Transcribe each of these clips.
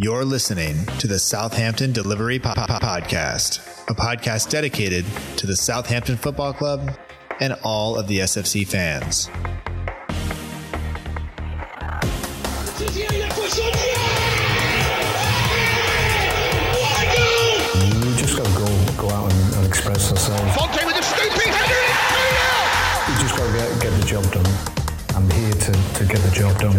You're listening to the Southampton Delivery po- po- Podcast, a podcast dedicated to the Southampton Football Club and all of the SFC fans. You just got to go go out and, and express yourself. Fonte with a scooping header You just got to get, get the job done. I'm here to, to get the job done.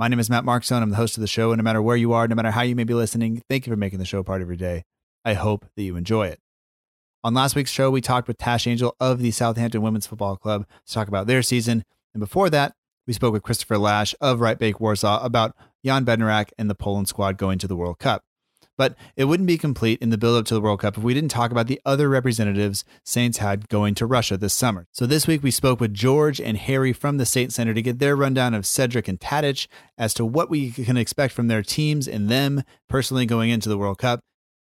My name is Matt Markson. I'm the host of the show, and no matter where you are, no matter how you may be listening, thank you for making the show part of your day. I hope that you enjoy it. On last week's show, we talked with Tash Angel of the Southampton Women's Football Club to talk about their season. And before that, we spoke with Christopher Lash of Right Bake Warsaw about Jan Bednarek and the Poland squad going to the World Cup. But it wouldn't be complete in the build up to the World Cup if we didn't talk about the other representatives Saints had going to Russia this summer. So this week we spoke with George and Harry from the Saints Center to get their rundown of Cedric and Tadic as to what we can expect from their teams and them personally going into the World Cup.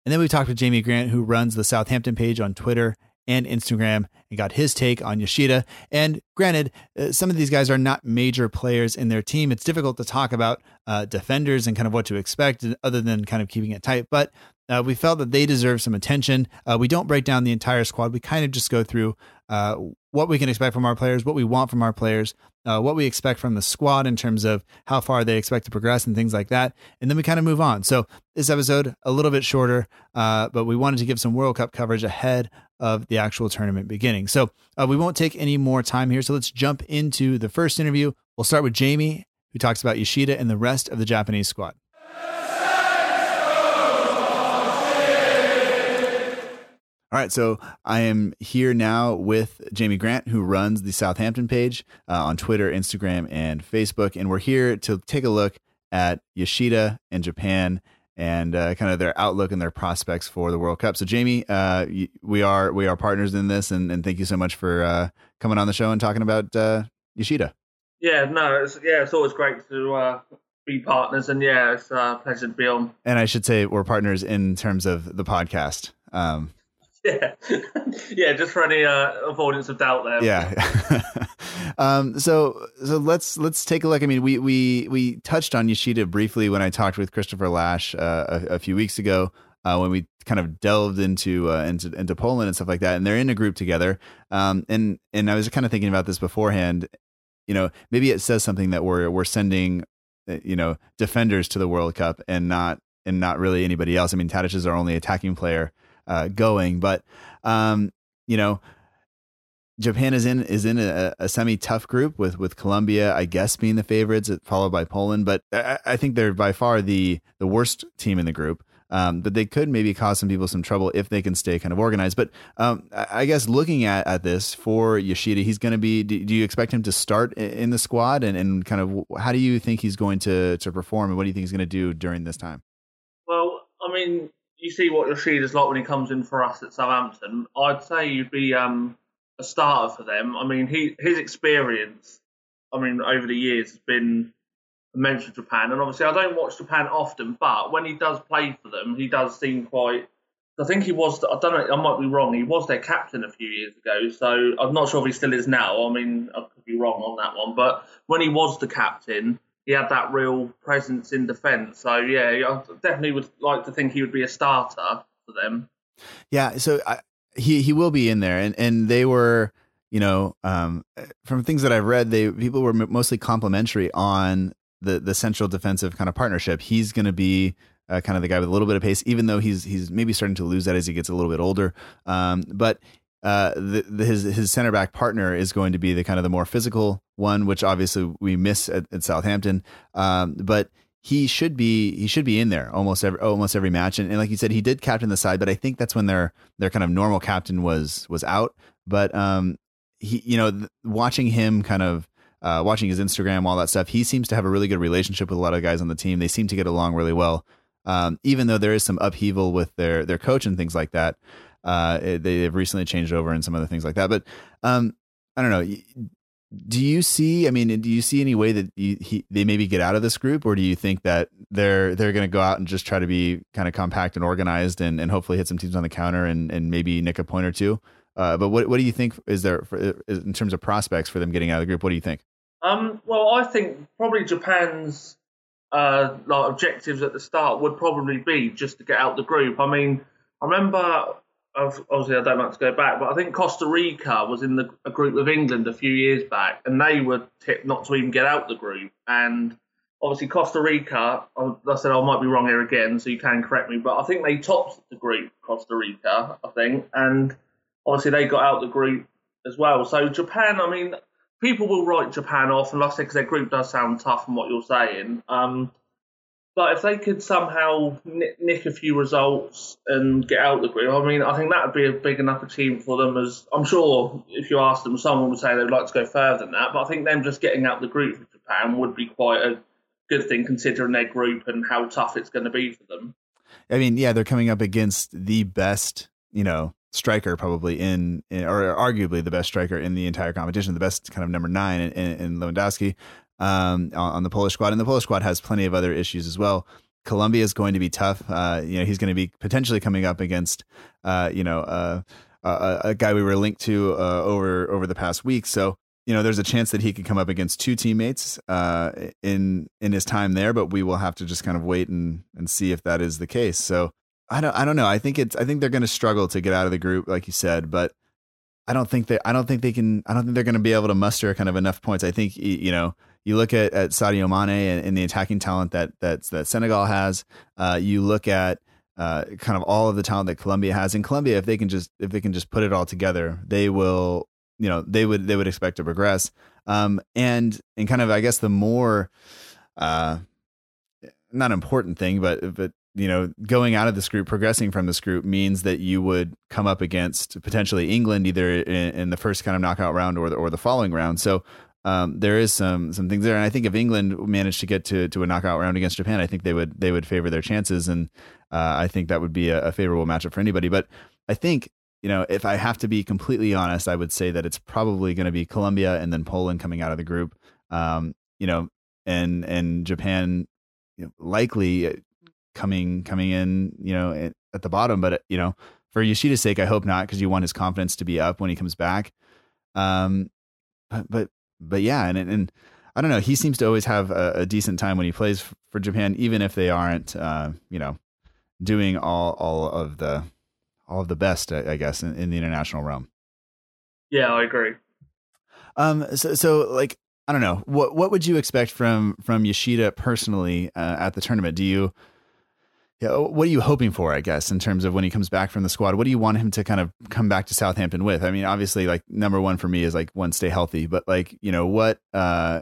And then we talked with Jamie Grant, who runs the Southampton page on Twitter and Instagram, and got his take on Yoshida. And granted, uh, some of these guys are not major players in their team. It's difficult to talk about uh, defenders and kind of what to expect, other than kind of keeping it tight. But uh, we felt that they deserve some attention. Uh, we don't break down the entire squad. We kind of just go through uh, what we can expect from our players, what we want from our players, uh, what we expect from the squad in terms of how far they expect to progress and things like that. And then we kind of move on. So this episode, a little bit shorter, but we wanted to give some World Cup coverage ahead of the actual tournament beginning. So uh, we won't take any more time here. So let's jump into the first interview. We'll start with Jamie, who talks about Yoshida and the rest of the Japanese squad. All right, so I am here now with Jamie Grant, who runs the Southampton page uh, on Twitter, Instagram, and Facebook, and we're here to take a look at Yoshida and Japan and uh, kind of their outlook and their prospects for the World Cup. So, Jamie, uh, we are we are partners in this, and, and thank you so much for uh, coming on the show and talking about uh, Yoshida. Yeah, no, it's, yeah, it's always great to uh, be partners, and yeah, it's a pleasure to be on. And I should say we're partners in terms of the podcast. Um, Yeah, yeah, just for any uh, avoidance of doubt there. yeah. um, so so let's let's take a look. I mean, we we we touched on Yoshida briefly when I talked with Christopher Lash uh, a, a few weeks ago. Uh, when we kind of delved into uh, into into Poland and stuff like that, and they're in a group together. Um, and and I was kind of thinking about this beforehand. You know, maybe it says something that we're we're sending, uh, you know, defenders to the World Cup and not and not really anybody else. I mean, Tadic is our only attacking player uh, going, but um, you know, Japan is in is in a, a semi tough group with with Colombia, I guess, being the favorites, followed by Poland. But I, I think they're by far the the worst team in the group. Um, but they could maybe cause some people some trouble if they can stay kind of organized. But um, I guess looking at, at this for Yoshida, he's going to be. Do, do you expect him to start in the squad, and, and kind of how do you think he's going to to perform, and what do you think he's going to do during this time? Well, I mean, you see what Yoshida's like when he comes in for us at Southampton. I'd say you'd be um, a starter for them. I mean, he his experience, I mean, over the years has been immense for Japan. And obviously, I don't watch Japan often, but when he does play for them, he does seem quite. I think he was. I don't know. I might be wrong. He was their captain a few years ago, so I'm not sure if he still is now. I mean, I could be wrong on that one. But when he was the captain, he had that real presence in defence. So yeah, I definitely would like to think he would be a starter for them. Yeah, so I, he he will be in there, and and they were, you know, um, from things that I've read, they people were mostly complimentary on the the central defensive kind of partnership. He's going to be uh, kind of the guy with a little bit of pace, even though he's he's maybe starting to lose that as he gets a little bit older. Um, but uh, the, the, his his center back partner is going to be the kind of the more physical one, which obviously we miss at, at Southampton. Um, but he should be he should be in there almost every almost every match. And, and like you said, he did captain the side, but I think that's when their their kind of normal captain was was out. But um, he you know th- watching him kind of uh, watching his Instagram, all that stuff, he seems to have a really good relationship with a lot of guys on the team. They seem to get along really well, um, even though there is some upheaval with their their coach and things like that. Uh, they, have recently changed over and some other things like that. But um, I don't know. Do you see? I mean, do you see any way that you, he, they maybe get out of this group, or do you think that they're they're going to go out and just try to be kind of compact and organized, and, and hopefully hit some teams on the counter and, and maybe nick a point or two? Uh, but what what do you think is there for, in terms of prospects for them getting out of the group? What do you think? Um, well, I think probably Japan's uh, like objectives at the start would probably be just to get out the group. I mean, I remember obviously I don't like to go back, but I think Costa Rica was in the, a group with England a few years back, and they were tipped not to even get out the group. And obviously Costa Rica, I said I might be wrong here again, so you can correct me, but I think they topped the group, Costa Rica, I think, and obviously they got out the group as well. So Japan, I mean, people will write Japan off, and like I said, because their group does sound tough from what you're saying. Um, but if they could somehow nick a few results and get out the group, I mean, I think that would be a big enough achievement for them. As I'm sure, if you ask them, someone would say they'd like to go further than that. But I think them just getting out the group for Japan would be quite a good thing, considering their group and how tough it's going to be for them. I mean, yeah, they're coming up against the best, you know, striker probably in, in, or arguably the best striker in the entire competition, the best kind of number nine in, in, in Lewandowski um, on, the Polish squad, and the Polish squad has plenty of other issues as well. Colombia is going to be tough. Uh, you know, he's going to be potentially coming up against, uh, you know, uh, a, a, guy we were linked to uh, over over the past week. So you know, there's a chance that he could come up against two teammates uh, in in his time there, but we will have to just kind of wait and and see if that is the case. So I don't I don't know. I think it's I think they're going to struggle to get out of the group, like you said, but. I don't think that I don't think they can I don't think they're going to be able to muster kind of enough points. I think you know you look at, at Sadio Mane and, and the attacking talent that that that Senegal has. Uh, you look at uh, kind of all of the talent that Colombia has. In Colombia, if they can just if they can just put it all together, they will. You know, they would they would expect to progress. Um, and and kind of I guess the more uh, not important thing, but but you know, going out of this group, progressing from this group means that you would come up against potentially England either in, in the first kind of knockout round or the, or the following round. So um, there is some some things there, and I think if England managed to get to, to a knockout round against Japan, I think they would they would favor their chances, and uh, I think that would be a, a, favorable matchup for anybody. But I think you know if I have to be completely honest, I would say that it's probably going to be Colombia and then Poland coming out of the group. Um, you know, and and Japan you know, likely uh, coming coming in, you know, at the bottom. But you know, for Yoshida's sake, I hope not because you want his confidence to be up when he comes back. Um, but, but but yeah, and and I don't know. He seems to always have a, a decent time when he plays for Japan, even if they aren't, uh, you know, doing all all of the all of the best, I, I guess, in, in, the international realm. Yeah, I agree. Um, so so like I don't know what what would you expect from from Yoshida personally uh, at the tournament? Do you yeah, what are you hoping for, I guess, in terms of when he comes back from the squad? What do you want him to kind of come back to Southampton with? I mean, obviously, like number one for me is like one, stay healthy, but like you know what? Uh,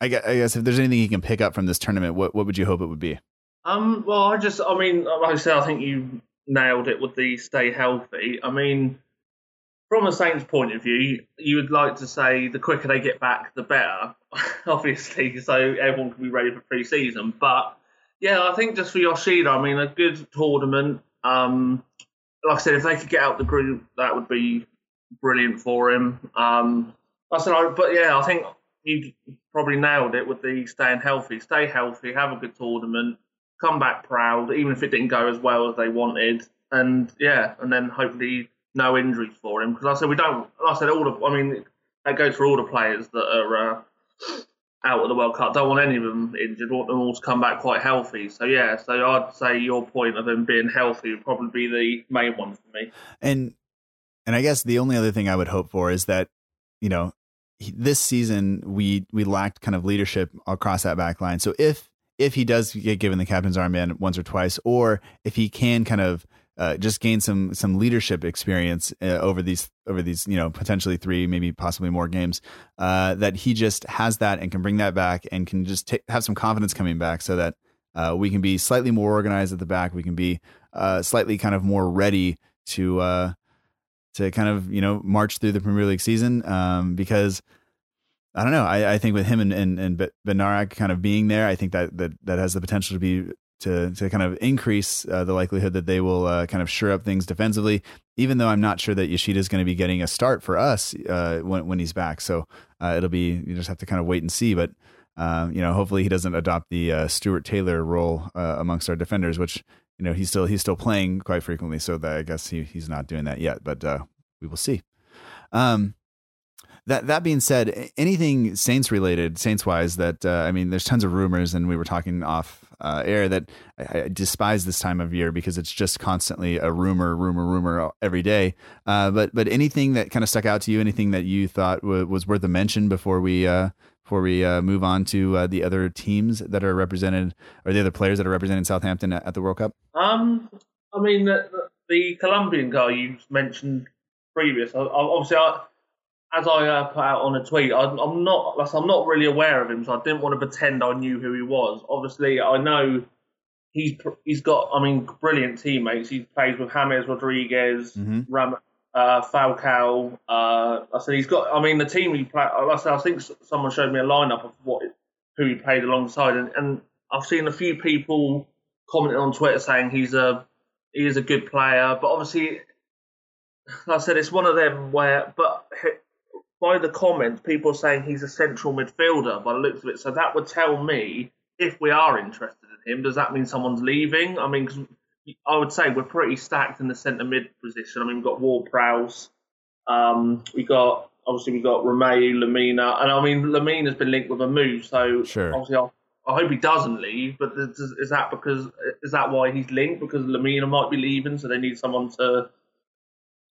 I guess, I guess if there's anything he can pick up from this tournament, what what would you hope it would be? Um, well, I just, I mean, like I said, I think you nailed it with the stay healthy. I mean, from a Saints point of view, you would like to say the quicker they get back, the better, obviously, so everyone can be ready for pre-season. But yeah, I think just for Yoshida, I mean, a good tournament. Um, like I said, if they could get out the group, that would be brilliant for him. Um, I said, I, but yeah, I think you probably nailed it with the staying healthy. Stay healthy, have a good tournament, come back proud, even if it didn't go as well as they wanted. And yeah, and then hopefully no injuries for him. Because I said we don't. Like I said all the. I mean, that goes for all the players that are. Uh, out of the World Cup. Don't want any of them injured. Want them all to come back quite healthy. So yeah, so I'd say your point of him being healthy would probably be the main one for me. And and I guess the only other thing I would hope for is that you know this season we we lacked kind of leadership across that back line. So if if he does get given the captain's armband once or twice, or if he can kind of uh, just gain some some leadership experience uh, over these over these you know potentially three maybe possibly more games uh, that he just has that and can bring that back and can just t- have some confidence coming back so that uh, we can be slightly more organized at the back we can be uh, slightly kind of more ready to uh, to kind of you know march through the Premier League season um, because I don't know. I, I think with him and and, and Bednarek kind of being there, I think that that that has the potential to be to to kind of increase uh, the likelihood that they will uh, kind of sure up things defensively. Even though I'm not sure that Yoshida is going to be getting a start for us uh, when when he's back, so uh, it'll be you just have to kind of wait and see. But um, you know, hopefully he doesn't adopt the uh, Stuart Taylor role uh, amongst our defenders, which you know he's still he's still playing quite frequently. So that I guess he he's not doing that yet, but we will see. Um, that that being said, anything Saints related, Saints wise, that uh, I mean, there's tons of rumors, and we were talking off uh, air that I, I, despise this time of year because it's just constantly a rumor, rumor, rumor every day. Uh, but but anything that kind of stuck out to you, anything that you thought w- was worth a mention before we uh, before we uh, move on to uh, the other teams that are represented or the other players that are representing Southampton at, at the World Cup? Um, I mean the, the Colombian guy you mentioned previous. Obviously, I as I uh, put out on a tweet, I'm, I'm not I'm not really aware of him, so I didn't want to pretend I knew who he was. Obviously, I know he's he's got I mean brilliant teammates. He plays with James Rodriguez, mm-hmm. Ram, uh, Falcao. Uh, I said he's got. I mean the team he played. I, said, I think someone showed me a lineup of what who he played alongside, and, and I've seen a few people commenting on Twitter saying he's a he is a good player, but obviously, like I said, it's one of them where but by the comments, people saying he's a central midfielder by the looks of it. So that would tell me if we are interested in him, does that mean someone's leaving? I mean, I would say we're pretty stacked in the centre mid position. I mean, we've got Ward Prowse, um, we got obviously we've got Romeu, Lemina, and I mean Lemina's been linked with a move. So sure. obviously, I, I hope he doesn't leave. But is, is that because is that why he's linked? Because Lemina might be leaving, so they need someone to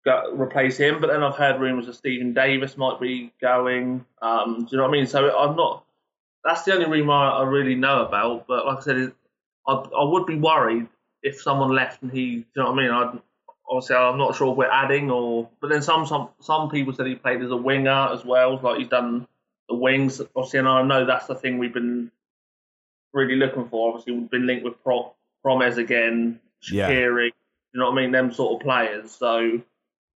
go, replace him. But then I've heard rumours that Steven Davis might be going. Um, do you know what I mean? So I'm not. That's the only rumour I really know about. But like I said, I, I would be worried if someone left and he. Do you know what I mean? I'd, obviously, I'm not sure if we're adding or. But then some some some people said he played as a winger as well. Like he's done the wings. Obviously, and I know that's the thing we've been really looking for. Obviously, we've been linked with Pro, Promes again, Shaqiri. Yeah. You know what I mean? Them sort of players. So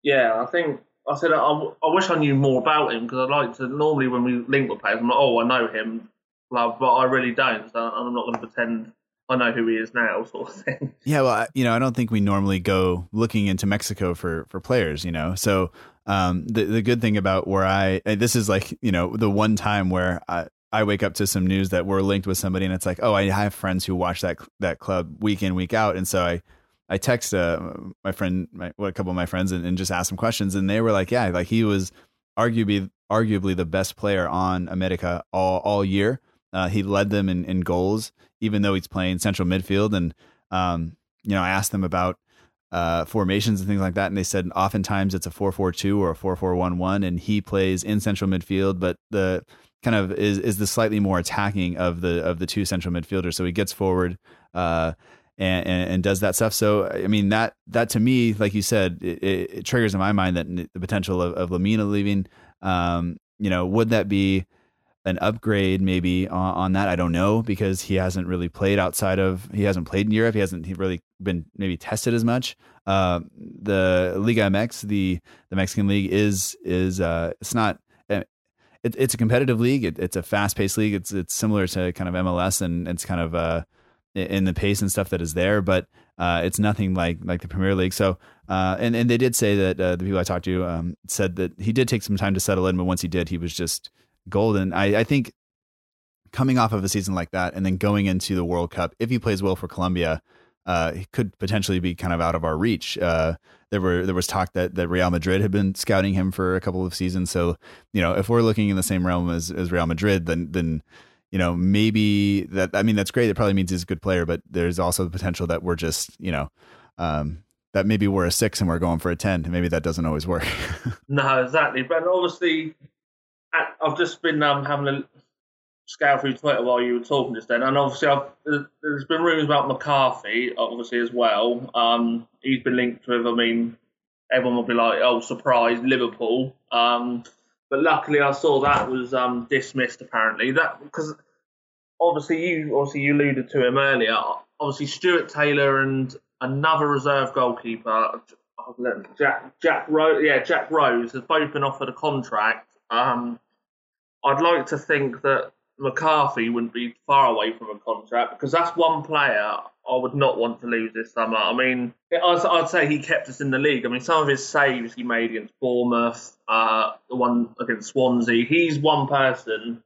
yeah, I think I said I, I wish I knew more about him because I like to. Normally, when we link with players, I'm like, oh, I know him, love, but I really don't. So I'm not going to pretend I know who he is now, sort of thing. Yeah, well, you know, I don't think we normally go looking into Mexico for for players, you know. So um, the the good thing about where I this is like you know the one time where I. I wake up to some news that we're linked with somebody, and it's like, oh, I have friends who watch that that club week in week out, and so I I text uh, my friend, my, a couple of my friends, and, and, just asked some questions, and they were like, "Yeah, like he was arguably arguably the best player on America all all year. Uh, he led them in, in goals, even though he's playing central midfield. And um, you know, I asked them about uh, formations and things like that, and they said oftentimes it's a four four two or a four four one one, and he plays in central midfield, but the kind of is is the slightly more attacking of the of the two central midfielders. So he gets forward. Uh, and, and, and, does that stuff. So, I mean, that, that to me, like you said, it, it, triggers in my mind that the potential of, of Lemina leaving, um, you know, would that be an upgrade maybe on, on, that? I don't know because he hasn't really played outside of, he hasn't played in Europe. He hasn't really been maybe tested as much. Uh, the Liga MX, the, the Mexican league is, is, uh, it's not, eh, it, it's a competitive league. It, it's a fast paced league. It's, it's similar to kind of MLS and it's kind of, uh, in the pace and stuff that is there, but uh, it's nothing like like the Premier League. So, uh, and and they did say that uh, the people I talked to um, said that he did take some time to settle in, but once he did, he was just golden. I, I think coming off of a season like that and then going into the World Cup, if he plays well for Colombia, uh, he could potentially be kind of out of our reach. Uh, there were there was talk that, that Real Madrid had been scouting him for a couple of seasons. So you know, if we're looking in the same realm as, as Real Madrid, then then you know, maybe that, I mean, that's great. It probably means he's a good player, but there's also the potential that we're just, you know, um, that maybe we're a six and we're going for a 10. And maybe that doesn't always work. no, exactly. But obviously, I've just been um, having a scout through Twitter while you were talking just then. And obviously, I've, there's been rumours about McCarthy, obviously, as well. Um, he's been linked with, I mean, everyone will be like, oh, surprise, Liverpool. Um, but luckily, I saw that was um, dismissed. Apparently, that because obviously you obviously you alluded to him earlier. Obviously, Stuart Taylor and another reserve goalkeeper, Jack Jack Rose, yeah, Jack Rose has both been offered a contract. Um, I'd like to think that McCarthy wouldn't be far away from a contract because that's one player I would not want to lose this summer. I mean, I'd, I'd say he kept us in the league. I mean, some of his saves he made against Bournemouth, uh, the one against Swansea, he's one person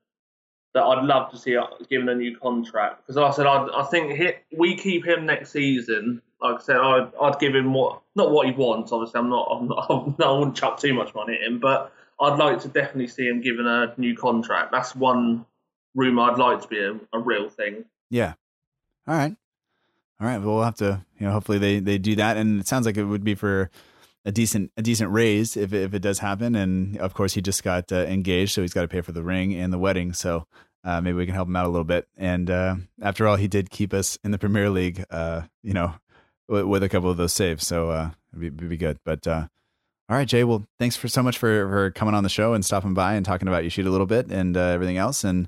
that I'd love to see given a new contract. Because like I said, I'd, I think he, we keep him next season. Like I said, I'd, I'd give him what not what he wants. Obviously, I'm not. I'm not. I'm not I wouldn't chuck too much money at him, but I'd like to definitely see him given a new contract. That's one room I'd like to be a, a real thing. Yeah. All right. All right. Well, we'll have to, you know, hopefully they, they do that. And it sounds like it would be for a decent, a decent raise if, if it does happen. And of course he just got uh, engaged, so he's got to pay for the ring and the wedding. So uh, maybe we can help him out a little bit. And uh, after all, he did keep us in the Premier League, uh, you know, with, a couple of those saves. So uh, it'd be, it'd be good. But uh, all right, Jay. Well, thanks for so much for, for coming on the show and stopping by and talking about Yoshida a little bit and everything else. And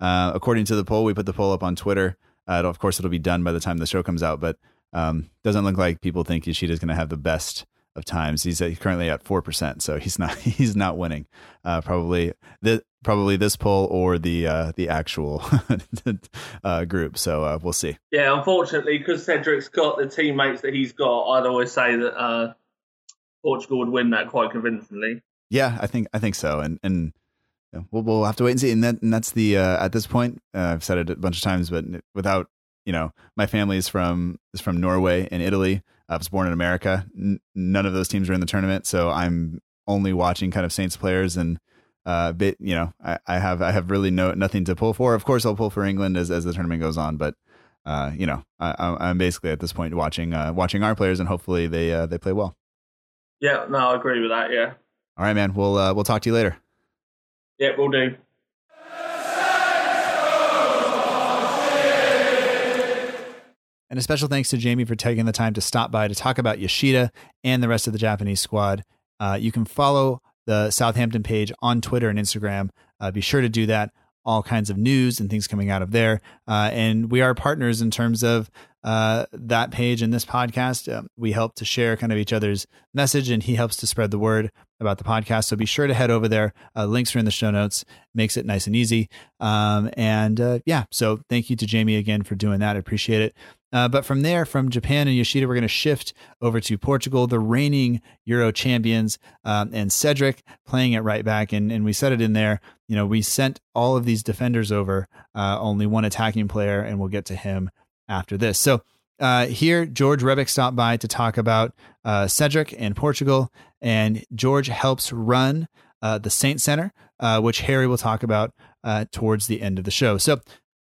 uh, according to the poll, we put the poll up on Twitter. Uh, of course, it'll be done by the time the show comes out, but um, doesn't look like people think Yoshida going to have the best of times. He's, currently at four percent, so he's not he's not winning. Uh, probably the probably this poll or the uh, the actual uh, group. So uh, we'll see. Yeah, unfortunately, because Cedric's got the teammates that he's got, I'd always say that uh, Portugal would win that quite convincingly. Yeah, I think I think so, and and we'll, we'll have to wait and see. And that and that's the uh, at this point, uh, I've said it a bunch of times, but without you know, my family is from is from Norway and Italy. I was born in America. N- none of those teams are in the tournament, so I'm only watching kind of Saints players and uh, bit, you know, I, I have I have really no nothing to pull for. Of course, I'll pull for England as as the tournament goes on, but uh, you know, I, am basically at this point watching uh, watching our players, and hopefully they uh, they play well. Yeah, no, I agree with that. Yeah. All right, man. We'll uh, we'll talk to you later. Yeah, we'll do. And a special thanks to Jamie for taking the time to stop by to talk about Yoshida and the rest of the Japanese squad. Uh, you can follow the Southampton page on Twitter and Instagram. Uh, be sure to do that. All kinds of news and things coming out of there. Uh, and we are partners in terms of uh, that page and this podcast. Um, we help to share kind of each other's message, and he helps to spread the word about the podcast. So be sure to head over there. Uh, links are in the show notes. Makes it nice and easy. Um, and uh, yeah, so thank you to Jamie again for doing that. I appreciate it. Uh, but from there, from Japan and Yoshida, we're going to shift over to Portugal, the reigning Euro champions, um, and Cedric playing it right back. And, and we said it in there. You know, we sent all of these defenders over, uh, only one attacking player, and we'll get to him after this. So uh, here, George Rebick stopped by to talk about uh, Cedric and Portugal, and George helps run uh, the Saint Center, uh, which Harry will talk about uh, towards the end of the show. So,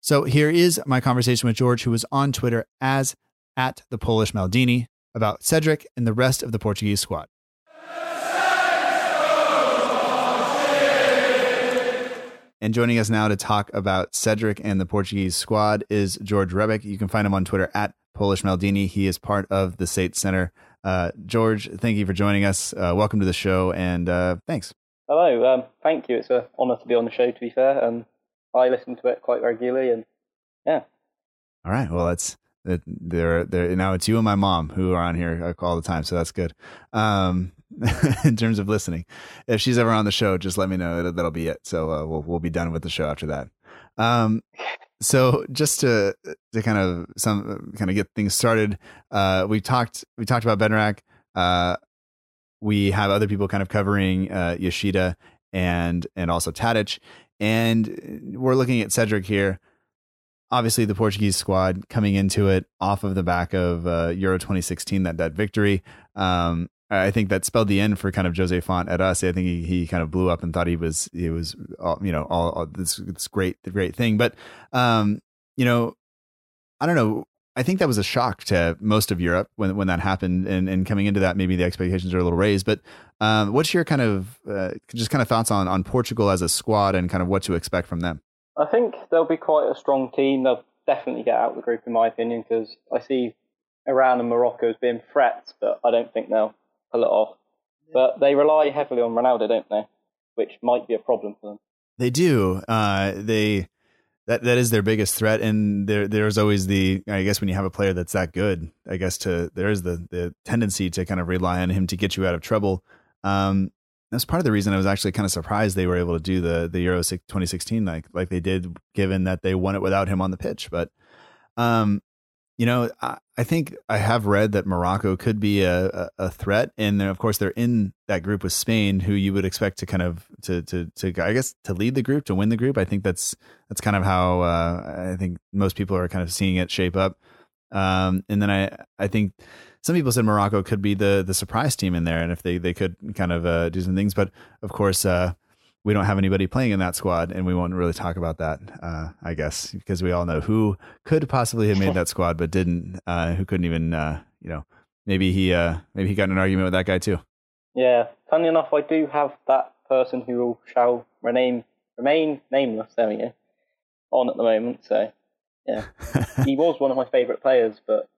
so here is my conversation with George, who was on Twitter as at the Polish Maldini about Cedric and the rest of the Portuguese squad. And joining us now to talk about Cedric and the Portuguese squad is George Rebick. You can find him on Twitter at Polish Maldini. He is part of the Saints Center. Uh, George, thank you for joining us. Uh, welcome to the show, and uh, thanks. Hello, um, thank you. It's an honour to be on the show. To be fair, and I listen to it quite regularly, and yeah. All right. Well, that's that. there. There now. It's you and my mom who are on here uh, all the time, so that's good. Um, in terms of listening, if she's ever on the show, just let me know. That'll be it. So uh, we'll we'll be done with the show after that. Um, so just to to kind of some kind of get things started, uh, we talked we talked about Bednarek. Uh, we have other people kind of covering uh, Yoshida and and also Tadic, and we're looking at Cedric here. Obviously, the Portuguese squad coming into it off of the back of uh, Euro 2016 that that victory. Um, I think that spelled the end for kind of Jose Fonte at us. I think he, he kind of blew up and thought he was he was all, you know all, all this this great the great thing. But um, you know, I don't know. I think that was a shock to most of Europe when when that happened, and, and coming into that, maybe the expectations are a little raised. But um, what's your kind of uh, just kind of thoughts on on Portugal as a squad and kind of what to expect from them? I think they'll be quite a strong team. They'll definitely get out of the group, in my opinion, because I see Iran and Morocco as being threats, but I don't think they'll pull it off. But they rely heavily on Ronaldo, don't they? Which might be a problem for them. They do. Uh, they that that is their biggest threat, and there there's always the I guess when you have a player that's that good, I guess to there is the the tendency to kind of rely on him to get you out of trouble. Um, that's part of the reason I was actually kind of surprised they were able to do the the Euro 2016 like like they did, given that they won it without him on the pitch. But um, you know, I, I think I have read that Morocco could be a, a, a threat, and then of course they're in that group with Spain, who you would expect to kind of to to to I guess to lead the group to win the group. I think that's that's kind of how uh, I think most people are kind of seeing it shape up. Um, and then I I think some people said Morocco could be the the surprise team in there, and if they they could kind of uh, do some things, but of course. Uh, we don't have anybody playing in that squad, and we won't really talk about that, uh, I guess, because we all know who could possibly have made that squad but didn't, uh, who couldn't even, uh, you know, maybe he uh, maybe he got in an argument with that guy too. Yeah, funny enough, I do have that person who shall remain remain nameless. There we go. On at the moment, so yeah, he was one of my favourite players, but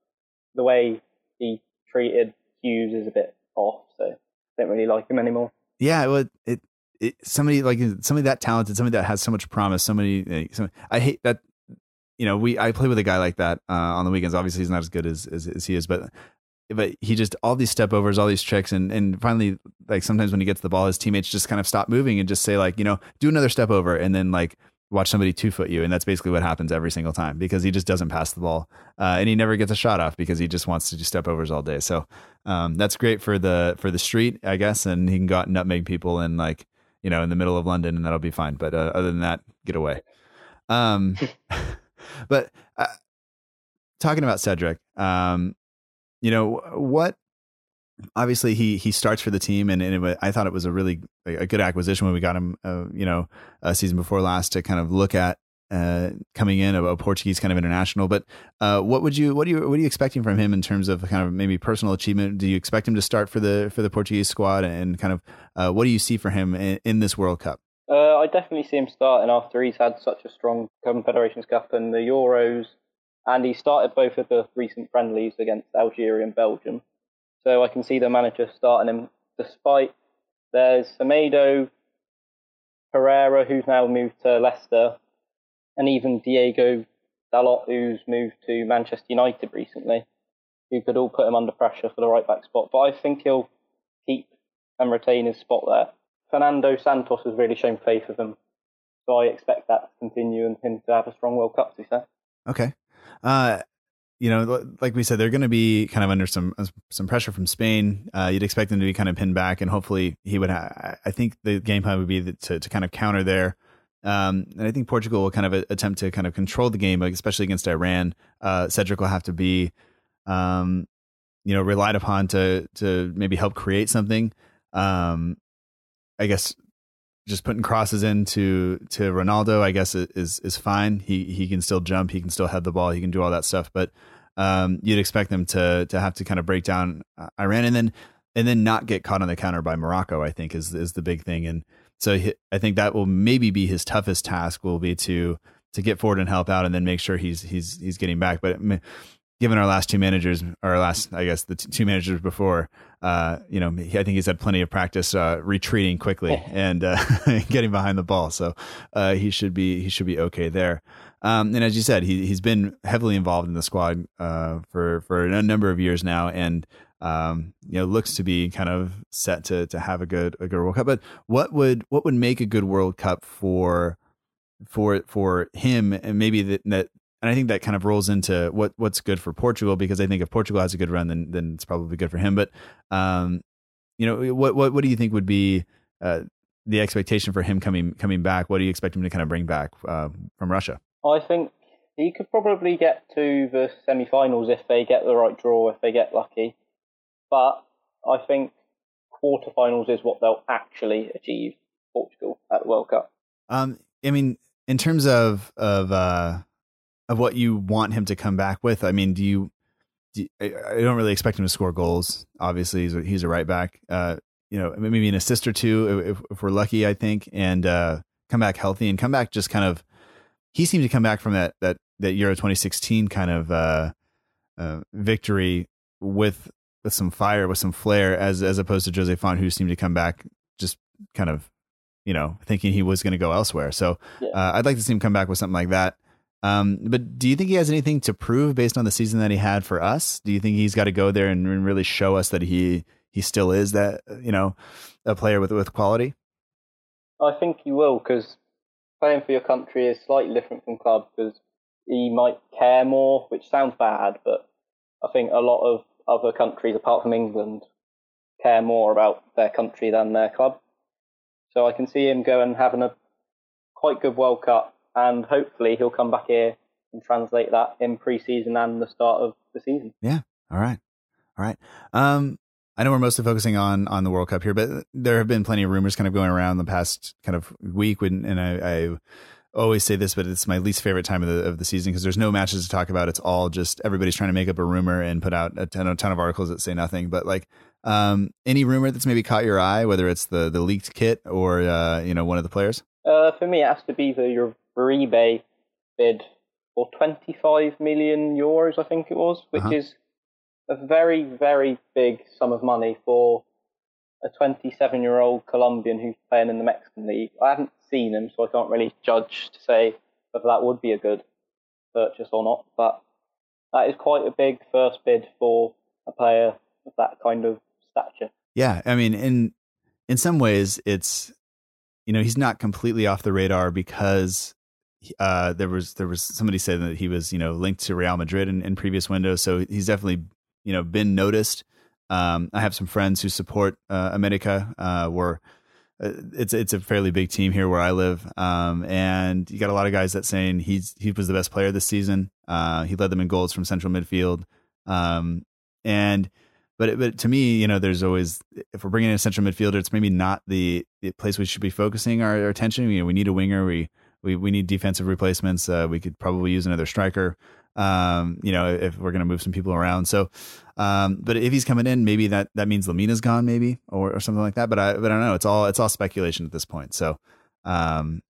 the way he treated Hughes is a bit off, so I don't really like him anymore. Yeah, well, it it, somebody like somebody that talented, somebody that has so much promise, somebody. Eh, somebody, I hate that. You know, we I play with a guy like that uh, on the weekends. Obviously, he's not as good as, as, as he is, but but he just all these step overs, all these tricks, and and finally, like sometimes when he gets the ball, his teammates just kind of stop moving and just say like, you know, do another step over, and then like watch somebody two foot you, and that's basically what happens every single time because he just doesn't pass the ball, uh, and he never gets a shot off because he just wants to do step overs all day. So um, that's great for the for the street, I guess, and he can go out and nutmeg people and like you know, in the middle of London, and that'll be fine. But uh, other than that, get away. Um, but uh, talking about Cedric, um, you know what? Obviously, he he starts for the team, and, and it, I thought it was a really a good acquisition when we got him, uh, you know, a season before last to kind of look at uh, coming in, a, a, Portuguese kind of international. But uh, what would you what do you what are you expecting from him in terms of kind of maybe personal achievement? Do you expect him to start for the for the Portuguese squad, and kind of uh, what do you see for him in, in this World Cup? Uh, I definitely see him starting after he's had such a strong Confederations Cup and the Euros, and he started both of the recent friendlies against Algeria and Belgium. So I can see the manager starting him, despite there's Semedo, Pereira, who's now moved to Leicester, and even Diego Dalot, who's moved to Manchester United recently, who could all put him under pressure for the right back spot. But I think he'll keep and retain his spot there. Fernando Santos has really shown faith of him, so I expect that to continue and him to have a strong World Cup. To. Okay. Uh, you know, like we said, they're going to be kind of under some some pressure from Spain. Uh, you'd expect them to be kind of pinned back, and hopefully he would. Ha- I think the game plan would be to to kind of counter there um, and I think Portugal will kind of attempt to kind of control the game, especially against Iran. Uh, Cedric will have to be, um, you know, relied upon to to maybe help create something. Um, I guess just putting crosses into to Ronaldo, I guess is is fine. He he can still jump, he can still head the ball, he can do all that stuff. But um, you'd expect them to to have to kind of break down uh, Iran and then and then not get caught on the counter by Morocco. I think is is the big thing and so he, I think that will maybe be his toughest task will be to to get forward and help out, and then make sure he's he's he's getting back. But given our last two managers, our last I guess the two managers before, uh, you know, I think he's had plenty of practice uh, retreating quickly and uh, getting behind the ball. So uh, he should be he should be okay there. Um, and as you said, he he's been heavily involved in the squad uh, for for a number of years now, and um, you know, looks to be kind of set to to have a good a good World Cup. But what would what would make a good World Cup for for for him and maybe that, that and I think that kind of rolls into what what's good for Portugal because I think if Portugal has a good run, then then it's probably good for him. But um, you know, what what what do you think would be uh, the expectation for him coming coming back? What do you expect him to kind of bring back uh, from Russia? I think he could probably get to the semi-finals if they get the right draw, if they get lucky but I think quarterfinals is what they'll actually achieve Portugal at the World Cup. Um, I mean, in terms of of uh, of what you want him to come back with, I mean, do you? Do you, I, don't really expect him to score goals. Obviously, he's a, he's a right back. Uh, you know, maybe an assist or two if, if we're lucky. I think, and uh, come back healthy and come back just kind of. He seemed to come back from that that that Euro 2016 kind of uh, uh, victory with with some fire, with some flair, as as opposed to Jose Fonte, who seemed to come back just kind of, you know, thinking he was going to go elsewhere. So yeah. uh, I'd like to see him come back with something like that. Um, but do you think he has anything to prove based on the season that he had for us? Do you think he's got to go there and really show us that he he still is that you know a player with with quality? I think he will because playing for your country is slightly different from club because he might care more, which sounds bad, but I think a lot of other countries apart from England care more about their country than their club. So I can see him going having a quite good World Cup, and hopefully he'll come back here and translate that in pre-season and the start of the season. Yeah. All right. All right. Um, I know we're mostly focusing on on the World Cup here, but there have been plenty of rumors kind of going around the past kind of week. When and I, I always say this, but it's my least favorite time of the of the season because there's no matches to talk about. It's all just everybody's trying to make up a rumor and put out a ton, a ton of articles that say nothing. But like um, any rumor that's maybe caught your eye, whether it's the the leaked kit or uh, you know one of the players. Uh, for me, it has to be the Uribe bid for 25 million euros, I think it was, which uh-huh. is a very, very big sum of money for a 27 year old Colombian who's playing in the Mexican League. I haven't seen him, so I can't really judge to say whether that would be a good purchase or not. But that is quite a big first bid for a player of that kind of stature. Yeah, I mean, in in some ways, it's you know he's not completely off the radar because uh, there was there was somebody saying that he was you know linked to Real Madrid in, in previous windows, so he's definitely you know been noticed. Um, I have some friends who support uh, America. Uh, where uh, it's it's a fairly big team here where I live, um, and you got a lot of guys that saying he's he was the best player this season. Uh, he led them in goals from central midfield, um, and but but to me, you know, there's always if we're bringing in a central midfielder, it's maybe not the, the place we should be focusing our, our attention. You know, we need a winger. We we we need defensive replacements. Uh, we could probably use another striker um, you know, if we're going to move some people around. So, um, but if he's coming in, maybe that, that means Lemina's gone, maybe, or, or something like that. But I, but I don't know. It's all, it's all speculation at this point. So, um,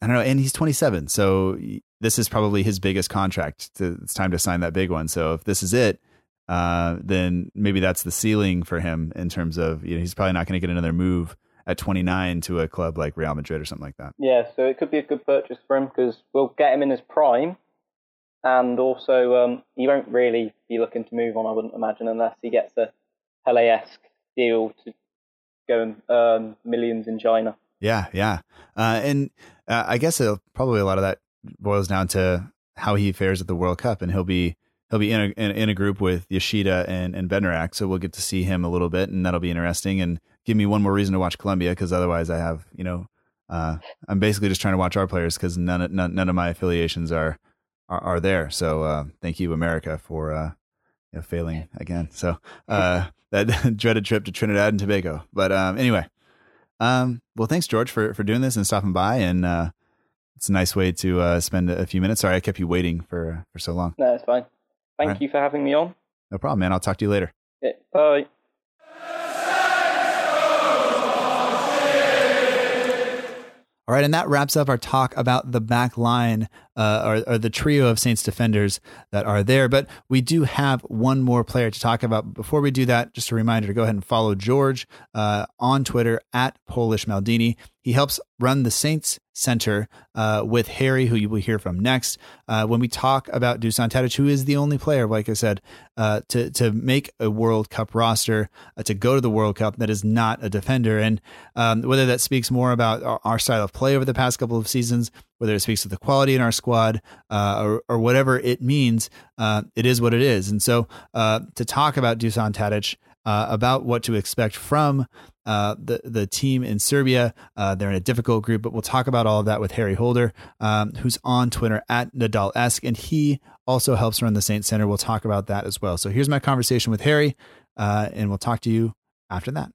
I don't know. And he's 27. So this is probably his biggest contract. To, it's time to sign that big one. So if this is it, uh, then maybe that's the ceiling for him in terms of, you know, he's probably not going to get another move at 29 to a club like Real Madrid or something like that. Yeah. So it could be a good purchase for him because we'll get him in his prime and also um, he won't really be looking to move on, I wouldn't imagine, unless he gets a Pele-esque deal to go and earn millions in China. Yeah, yeah, uh, and uh, I guess probably a lot of that boils down to how he fares at the World Cup, and he'll be he'll be in a in, in a group with Yoshida and and Bednarek, so we'll get to see him a little bit, and that'll be interesting, and give me one more reason to watch Colombia because otherwise I have you know uh, I'm basically just trying to watch our players because none, none none of my affiliations are are, are there. So uh, thank you, America, for uh, you know, failing again. So uh, that dreaded trip to Trinidad and Tobago. But um, anyway, um, well, thanks, George, for for doing this and stopping by. And uh, it's a nice way to uh, spend a few minutes. Sorry, I kept you waiting for for so long. No, it's fine. Thank right. you for having me on. No problem, man. I'll talk to you later. Yeah, bye. All right, and that wraps up our talk about the back line uh, or, or, the trio of Saints defenders that are there. But we do have one more player to talk about. Before we do that, just a reminder to go ahead and follow George uh, on Twitter at Polish Maldini. He helps run the Saints Center uh, with Harry, who you will hear from next. Uh, when we talk about Dusan Tadic, who is the only player, like I said, uh, to to make a World Cup roster, uh, to go to the World Cup that is not a defender, and um, whether that speaks more about our, our, style of play over the past couple of seasons, whether it speaks to the quality in our squad, uh, or, or whatever it means, uh, it is what it is. And so, to talk about Dusan Tadic. About what to expect from uh, the the team in Serbia. Uh, they're in a difficult group, but we'll talk about all of that with Harry Holder, um, who's on Twitter at Nadal esque, and he also helps run the Saint Center. We'll talk about that as well. So here's my conversation with Harry, uh, and we'll talk to you after that.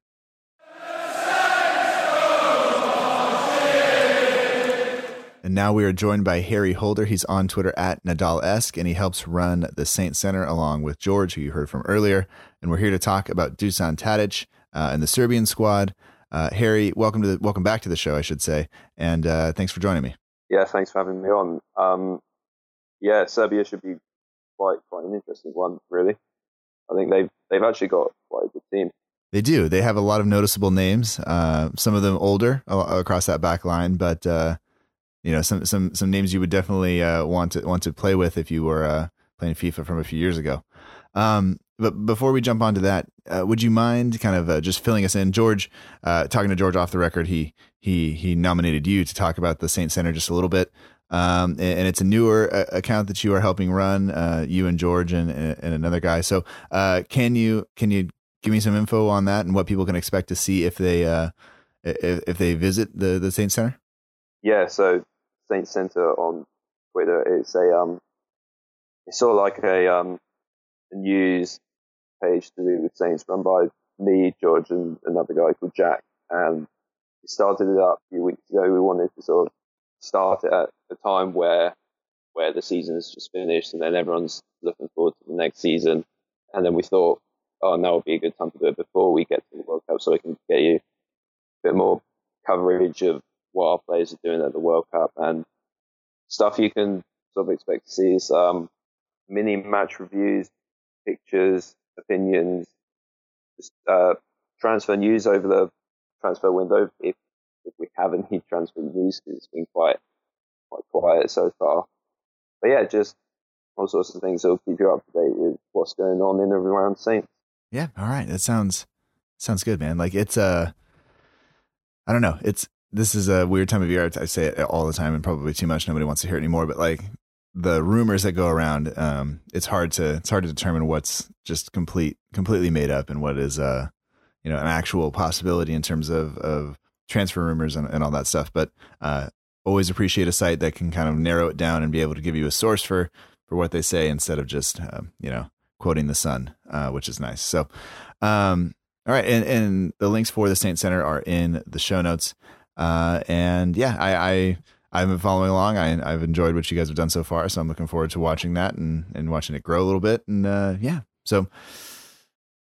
And now we are joined by Harry Holder. He's on Twitter at Nadal-esque, and he helps run the Saint Center along with George, who you heard from earlier. And we're here to talk about Dusan Tadic, uh, and the Serbian squad. Uh, Harry, welcome to the, welcome back to the show, I should say, and uh, thanks for joining me. Yeah, thanks for having me on. Um, yeah, Serbia should be quite quite an interesting one, really. I think they've they've actually got quite a good team. They do. They have a lot of noticeable names. Uh, some of them older across that back line, but uh, you know, some some some names you would definitely uh, want to want to play with if you were uh, playing FIFA from a few years ago. Um, but before we jump onto that, uh, would you mind kind of uh, just filling us in, George? Uh, talking to George off the record, he he he nominated you to talk about the Saint Center just a little bit, um, and, and, it's a newer uh, account that you are helping run, you and George and, and another guy. So, can you can you give me some info on that and what people can expect to see if they if, if they visit the the Saint Center? Yeah, so Saint Center on Twitter It's a um, it's sort of like a um, a news page to do with Saints run by me, George, and another guy called Jack. And we started it up a few weeks ago. We wanted to sort of start it at a time where where the season has just finished and then everyone's looking forward to the next season. And then we thought, oh, now would be a good time to do it before we get to the World Cup so we can get you a bit more coverage of what our players are doing at the World Cup and stuff you can sort of expect to see is um, mini match reviews, pictures, opinions, just uh, transfer news over the transfer window if if we have any transfer news because it's been quite quite quiet so far. But yeah, just all sorts of things that will keep you up to date with what's going on in and around Saints. Yeah, all right. That sounds sounds good, man. Like it's uh I don't know. It's this is a weird time of year. I say it all the time and probably too much. Nobody wants to hear it anymore. But like the rumors that go around, um, it's hard to it's hard to determine what's just complete completely made up and what is uh you know an actual possibility in terms of of transfer rumors and, and all that stuff. But uh, always appreciate a site that can kind of narrow it down and be able to give you a source for for what they say instead of just uh, you know quoting the sun, uh, which is nice. So, um, all right, and and the links for the Saint Center are in the show notes. Uh, and yeah, I, I I've been following along. I, have enjoyed what you guys have done so far, so I'm looking forward to watching that and and watching it grow a little bit. And uh, yeah, so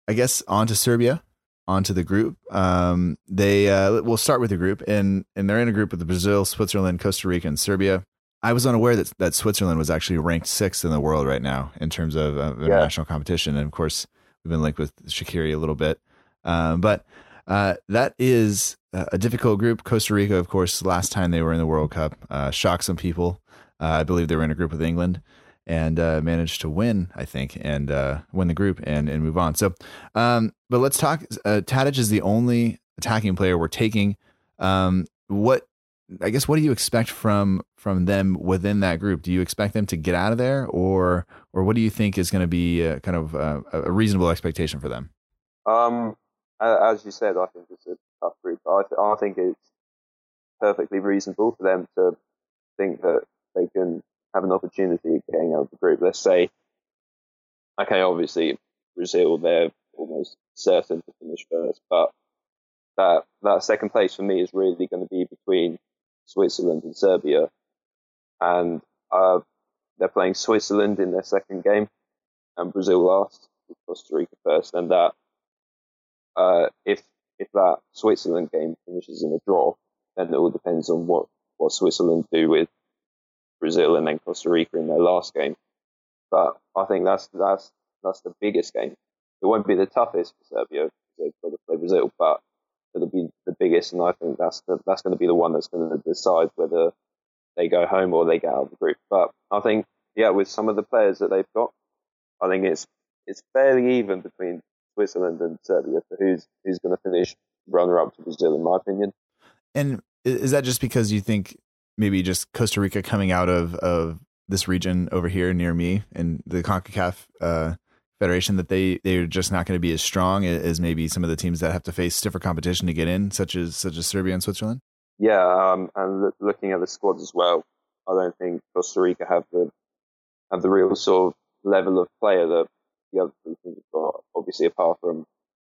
I guess on to Serbia, onto the group. Um, they uh, we'll start with the group, and and they're in a group with Brazil, Switzerland, Costa Rica, and Serbia. I was unaware that that Switzerland was actually ranked sixth in the world right now in terms of uh, international yeah. competition, and of course we've been linked with Shaqiri a little bit, um, but uh, that is a difficult group. Costa Rica, of course, last time they were in the World Cup, uh, shocked some people. Uh, I believe they were in a group with England and uh, managed to win, I think, and uh, win the group and, and move on. So, um, but let's talk. Uh, Tadic is the only attacking player we're taking. Um, what I guess what do you expect from from them within that group? Do you expect them to get out of there, or or what do you think is going to be a, kind of a, a reasonable expectation for them? Um, as you said, I think it's a tough group. I, th- I think it's perfectly reasonable for them to think that they can have an opportunity of getting out of the group. Let's say, okay, obviously Brazil, they're almost certain to finish first, but that that second place for me is really going to be between Switzerland and Serbia, and uh, they're playing Switzerland in their second game, and Brazil last, Costa Rica first, and that uh, if if that Switzerland game finishes in a draw, then it all depends on what, what Switzerland do with Brazil and then Costa Rica in their last game. But I think that's that's that's the biggest game. It won't be the toughest for Serbia. They've got to play Brazil, but it'll be the biggest, and I think that's the, that's going to be the one that's going to decide whether they go home or they get out of the group. But I think, yeah, with some of the players that they've got, I think it's it's fairly even between Switzerland and Serbia for who's who's going to finish runner up to Brazil, in my opinion. And is that just because you think maybe just Costa Rica coming out of of this region over here near me and the Concacaf uh, Federation that they they're just not going to be as strong as maybe some of the teams that have to face stiffer competition to get in, such as such as Serbia and Switzerland? Yeah, um, and looking at the squads as well, I don't think Costa Rica have the have the real sort of level of player that the other three teams have got. Obviously, apart from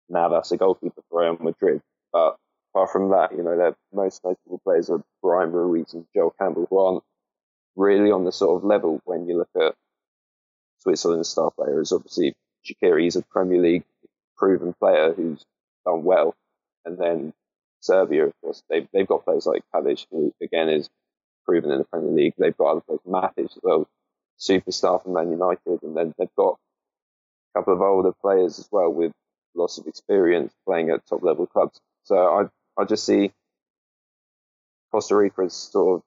Navas, a goalkeeper for Real Madrid. But apart from that, you know, their most notable players are Bryan Ruiz and Joel Campbell, who aren't really on the sort of level when you look at Switzerland's star players. Obviously, Shaqiri is a Premier League proven player who's done well. And then Serbia, of course, they've, they've got players like Tadic, who again is proven in the Premier League. They've got other players, Matic as well, superstar from Man United. And then they've got couple of older players as well with lots of experience playing at top level clubs. So I I just see Costa Rica as sort of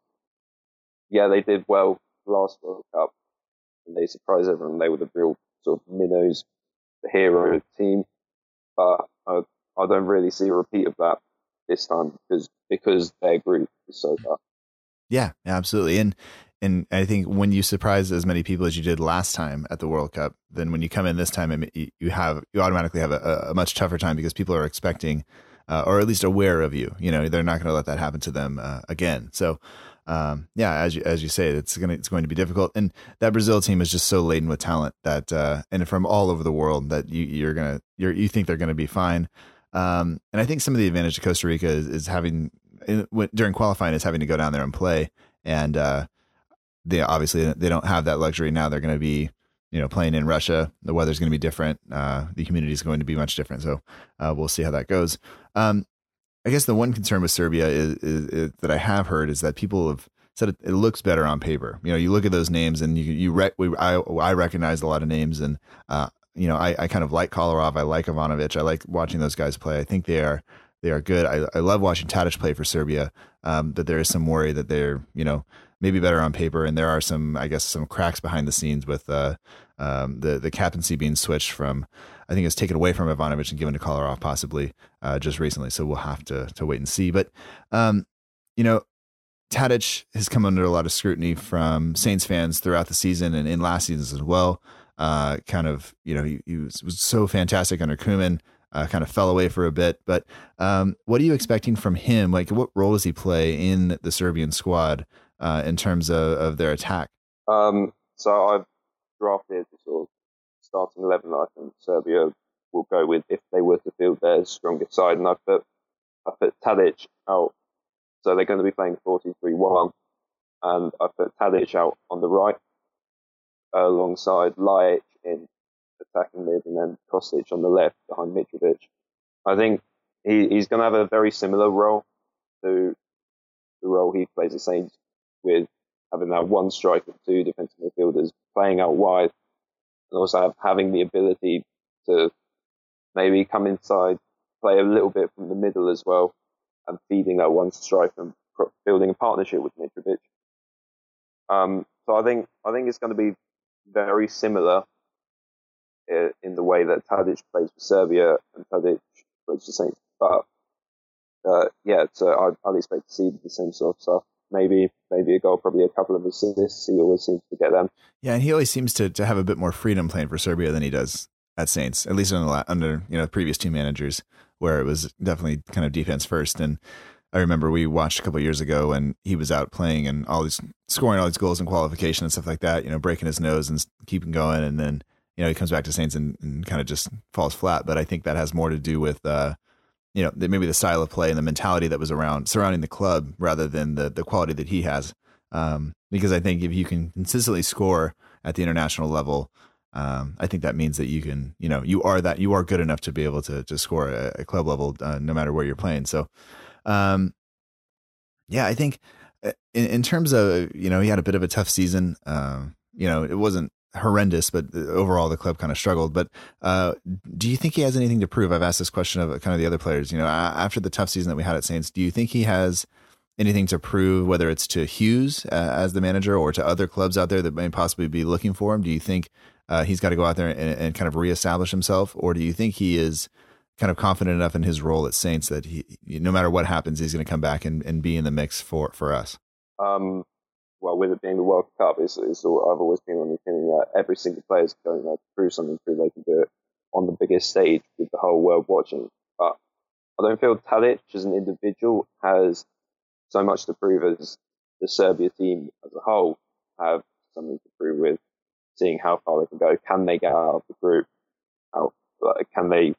yeah they did well last World Cup and they surprised everyone. They were the real sort of minnows the hero team. But I, I don't really see a repeat of that this time because because their group is so tough. Yeah, absolutely. And and I think when you surprise as many people as you did last time at the World Cup, then when you come in this time, you have you automatically have a, a much tougher time because people are expecting, uh, or at least aware of you. You know, they're not going to let that happen to them uh, again. So, um, yeah, as you as you say, it's gonna it's going to be difficult. And that Brazil team is just so laden with talent that, uh, and from all over the world that you you're gonna you're you think they're going to be fine. Um, and I think some of the advantage of Costa Rica is, is having in, during qualifying is having to go down there and play and uh, they obviously they don't have that luxury now. They're going to be you know playing in Russia. The weather's going to be different. Uh, the humidity is going to be much different. So uh, we'll see how that goes. Um, I guess the one concern with Serbia is, is, is, that I have heard is that people have said it, it, looks better on paper. You know, you look at those names and you you we, I I recognize a lot of names and uh, you know I, I kind of like Kolarov. I like Ivanovic. I like watching those guys play. I think they are they are good. I, I love watching Tadic play for Serbia. Um, but there is some worry that they're you know maybe better on paper, and there are some I guess some cracks behind the scenes with uh, um, the the captaincy being switched from I think it's taken away from Ivanovic and given to Kolarov possibly uh, just recently. So we'll have to to wait and see. But um, you know. Tadic has come under a lot of scrutiny from Saints fans throughout the season and in last season as well. Uh, kind of, you know, he, he was, was, so fantastic under Koeman uh, kind of fell away for a bit. But um, what are you expecting from him? Like, what role does he play in the Serbian squad uh, in terms of, of their attack? Um, so I've drafted the sort of starting eleven I think Serbia will go with if they were to field their strongest side, and I put I put Tadic out. So they're going to be playing 4-2-3-1, and I've put Tadic out on the right alongside Ljajic in attacking mid, and then Kostic on the left behind Mitrovic. I think he, he's going to have a very similar role to the role he plays at Saints with having that one striker, two defensive midfielders playing out wide, and also have, having the ability to maybe come inside, play a little bit from the middle as well, and feeding that one striker and building a partnership with Mitrovic. Um, so I think I think it's going to be very similar in the way that Tadic plays for Serbia and Tadic plays for Saints. But uh, yeah, so I'd, I'd, expect to see the same sort of stuff. Maybe maybe a goal, probably a couple of assists. He always seems to get them. Yeah, and he always seems to, to have a bit more freedom playing for Serbia than he does at Saints, at least under, under you know previous two managers, where it was definitely kind of defense first. And I remember we watched a couple years ago when he was out playing and all these scoring all these goals in qualification and stuff like that. You know, breaking his nose and keeping going, and then you know, he comes back to Saints and, and kind of just falls flat. But I think that has more to do with, uh, you know, maybe the style of play and the mentality that was around surrounding the club rather than the the quality that he has. Um, because I think if you can consistently score at the international level, um, I think that means that you can, you know, you are that you are good enough to be able to to score at a club level, uh, no matter where you're playing. So, um, yeah, I think uh, in, in terms of you know he had a bit of a tough season. Um, you know, it wasn't horrendous, but overall the club kind of struggled. But uh, do you think he has anything to prove? I've asked this question of kind of the other players. You know, after the tough season that we had at Saints, do you think he has anything to prove, whether it's to Hughes uh, as the manager or to other clubs out there that may possibly be looking for him? Do you think uh, he's got to go out there and, and, kind of reestablish himself, or do you think he is kind of confident enough in his role at Saints that he, no matter what happens, he's going to come back and, and be in the mix for for us? Um, well, with it being the World Cup, it's, it's all, I've always been on the opinion that every single player is going there to prove something, prove they can do it on the biggest stage with the whole world watching. But I don't feel Tadic as an individual has so much to prove as the Serbia team as a whole have something to prove with seeing how far they can go. Can they get out of the group? How, can they,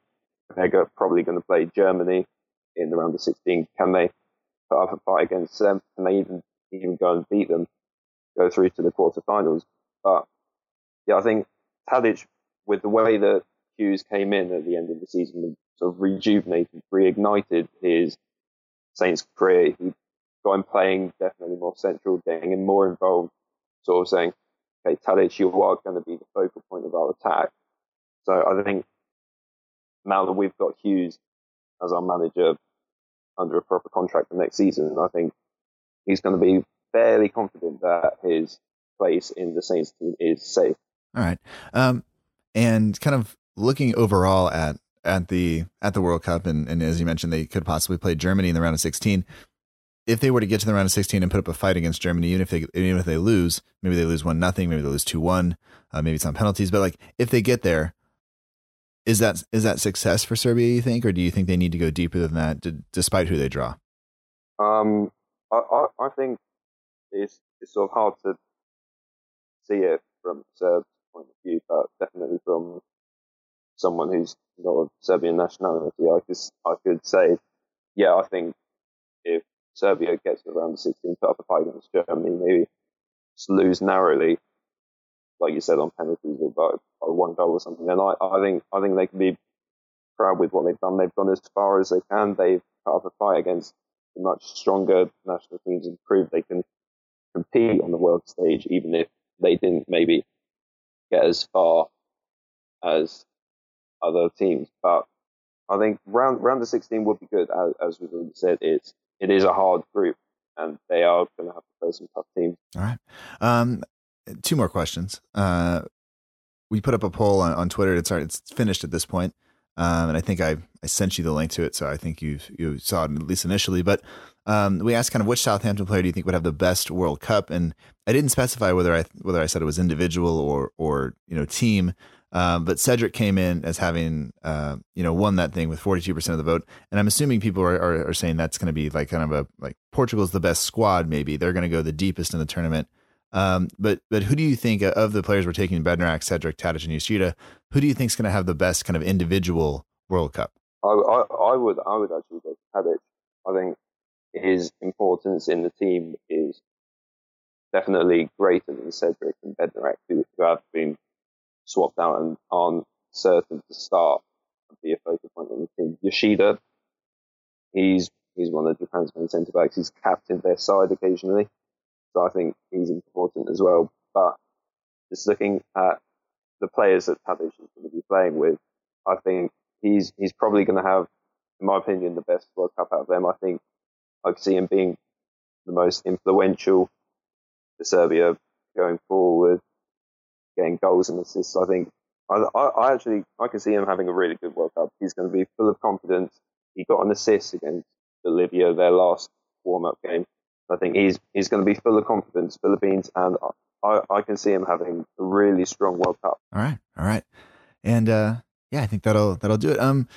they're probably going to play Germany in the round of 16. Can they put up a fight against them? Can they even, even go and beat them? go through to the quarterfinals. But yeah, I think Tadic, with the way that Hughes came in at the end of the season, sort of rejuvenated, reignited his Saints career. He got him playing definitely more central, getting him more involved, sort of saying, okay, Tadic, you are going to be the focal point of our attack. So I think now that we've got Hughes as our manager under a proper contract for next season, I think he's going to be fairly confident that his place in the Saints team is safe. All right. Um, and kind of looking overall at at the at the World Cup, and, and as you mentioned, they could possibly play Germany in the round of 16. If they were to get to the round of 16 and put up a fight against Germany, even if they even if they lose, maybe they lose one nothing, maybe they lose two one, uh, maybe it's on penalties, but like if they get there, is that is that success for Serbia? You think, or do you think they need to go deeper than that, despite who they draw? Um, I, I, think it's it's sort of hard to see it from Serb's point of view, but definitely from someone who's not of Serbian nationality, I could I could say, yeah, I think if Serbia gets around the 16 put up a fight against Germany, maybe lose narrowly, like you said on penalties or by, by one goal or something, then I, I think I think they can be proud with what they've done. They've gone as far as they can. They've put up a fight against much stronger national teams and proved they can compete on the world stage, even if they didn't maybe get as far as other teams. But I think round round the 16 would be good. As, as we've already said, it's it is a hard group, and they are going to have to play some tough teams. All right. Um, two more questions. Uh, we put up a poll on, on Twitter. It's it's finished at this point. Um, and I think I, I sent you the link to it, so I think you you saw it at least initially. But um, we asked kind of which Southampton player do you think would have the best World Cup, and I didn't specify whether I whether I said it was individual or or you know team. Um, but Cedric came in as having, uh, you know, won that thing with 42% of the vote. And I'm assuming people are, are, are saying that's going to be like kind of a, like Portugal's the best squad, maybe. They're going to go the deepest in the tournament. Um, but but who do you think of the players we're taking, Bednarek, Cedric, Tadic, and Yoshida, who do you think is going to have the best kind of individual World Cup? I, I, I would I would actually go Tadic. I think his importance in the team is definitely greater than Cedric and Bednarek, who, who have been swapped out and aren't certain to start and be a focal point on the team. Yoshida, he's he's one of Japan's main centre backs. He's captained their side occasionally, so I think he's important as well. But just looking at the players that Tadic is going to be playing with, I think he's he's probably going to have, in my opinion, the best World Cup out of them. I think I could see him being the most influential for Serbia going forward getting goals and assists. I think I, I, actually I can see him having a really good World Cup. He's going to be full of confidence. He got an assist against Bolivia their last warm up game. I think he's he's going to be full of confidence, Philippines, and I, I can see him having a really strong World Cup. All right, all right, and uh, yeah, I think that'll that'll do it. Um,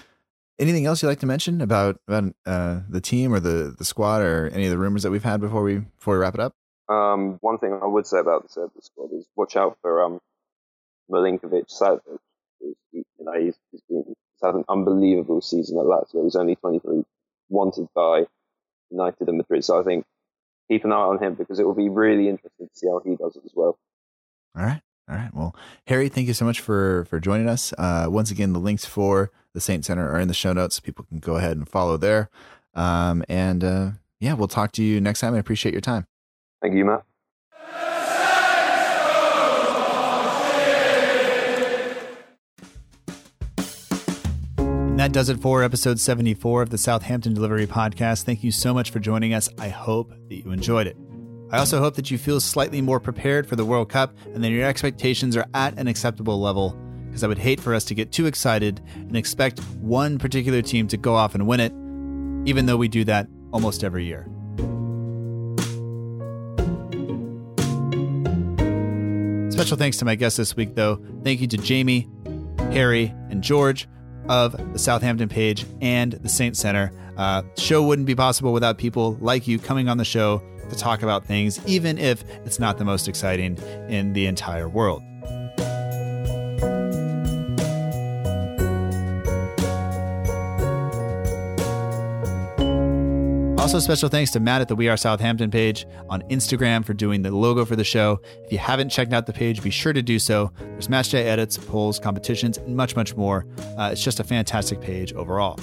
anything else you'd like to mention about about uh, the team or the the squad or any of the rumors that we've had before we before we wrap it up? Um, one thing I would say about the Serbia squad is watch out for um, Milinkovic Savic. You know, he's, he's, been, he's had an unbelievable season at Lazio. He's only 23, wanted by United and Madrid. So I think keep an eye on him because it will be really interesting to see how he does it as well. All right. All right. Well, Harry, thank you so much for for joining us. Uh, once again, the links for the Saint Center are in the show notes. So People can go ahead and follow there. Um, and uh, yeah, we'll talk to you next time. I appreciate your time. Thank you, Matt. That does it for episode 74 of the Southampton Delivery Podcast. Thank you so much for joining us. I hope that you enjoyed it. I also hope that you feel slightly more prepared for the World Cup and that your expectations are at an acceptable level, because I would hate for us to get too excited and expect one particular team to go off and win it, even though we do that almost every year. Special thanks to my guests this week, though. Thank you to Jamie, Harry, and George of the Southampton page and the Saint Center. Uh, show wouldn't be possible without people like you coming on the show to talk about things, even if it's not the most exciting in the entire world. Also, special thanks to Matt at the We Are Southampton page on Instagram for doing the logo for the show. If you haven't checked out the page, be sure to do so. There's matchday edits, polls, competitions, and much, much more. Uh, it's just a fantastic page overall.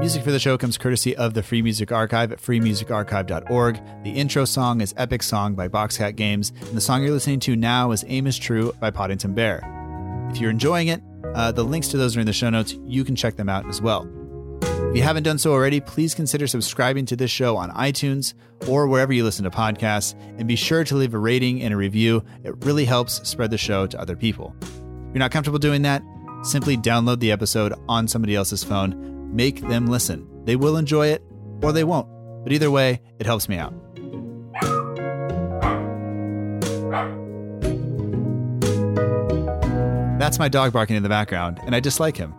Music for the show comes courtesy of the Free Music Archive at freemusicarchive.org. The intro song is Epic Song by Boxcat Games, and the song you're listening to now is Aim is True by Poddington Bear. If you're enjoying it, uh, the links to those are in the show notes. You can check them out as well. If you haven't done so already, please consider subscribing to this show on iTunes or wherever you listen to podcasts, and be sure to leave a rating and a review. It really helps spread the show to other people. If you're not comfortable doing that, simply download the episode on somebody else's phone. Make them listen. They will enjoy it or they won't. But either way, it helps me out. That's my dog barking in the background, and I dislike him.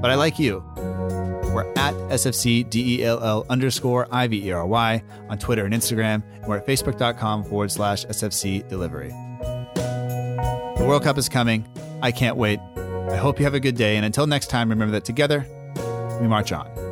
But I like you. We're at SFCDELL underscore IVERY on Twitter and Instagram, and we're at facebook.com forward slash SFC delivery. The World Cup is coming. I can't wait. I hope you have a good day, and until next time, remember that together, we march on.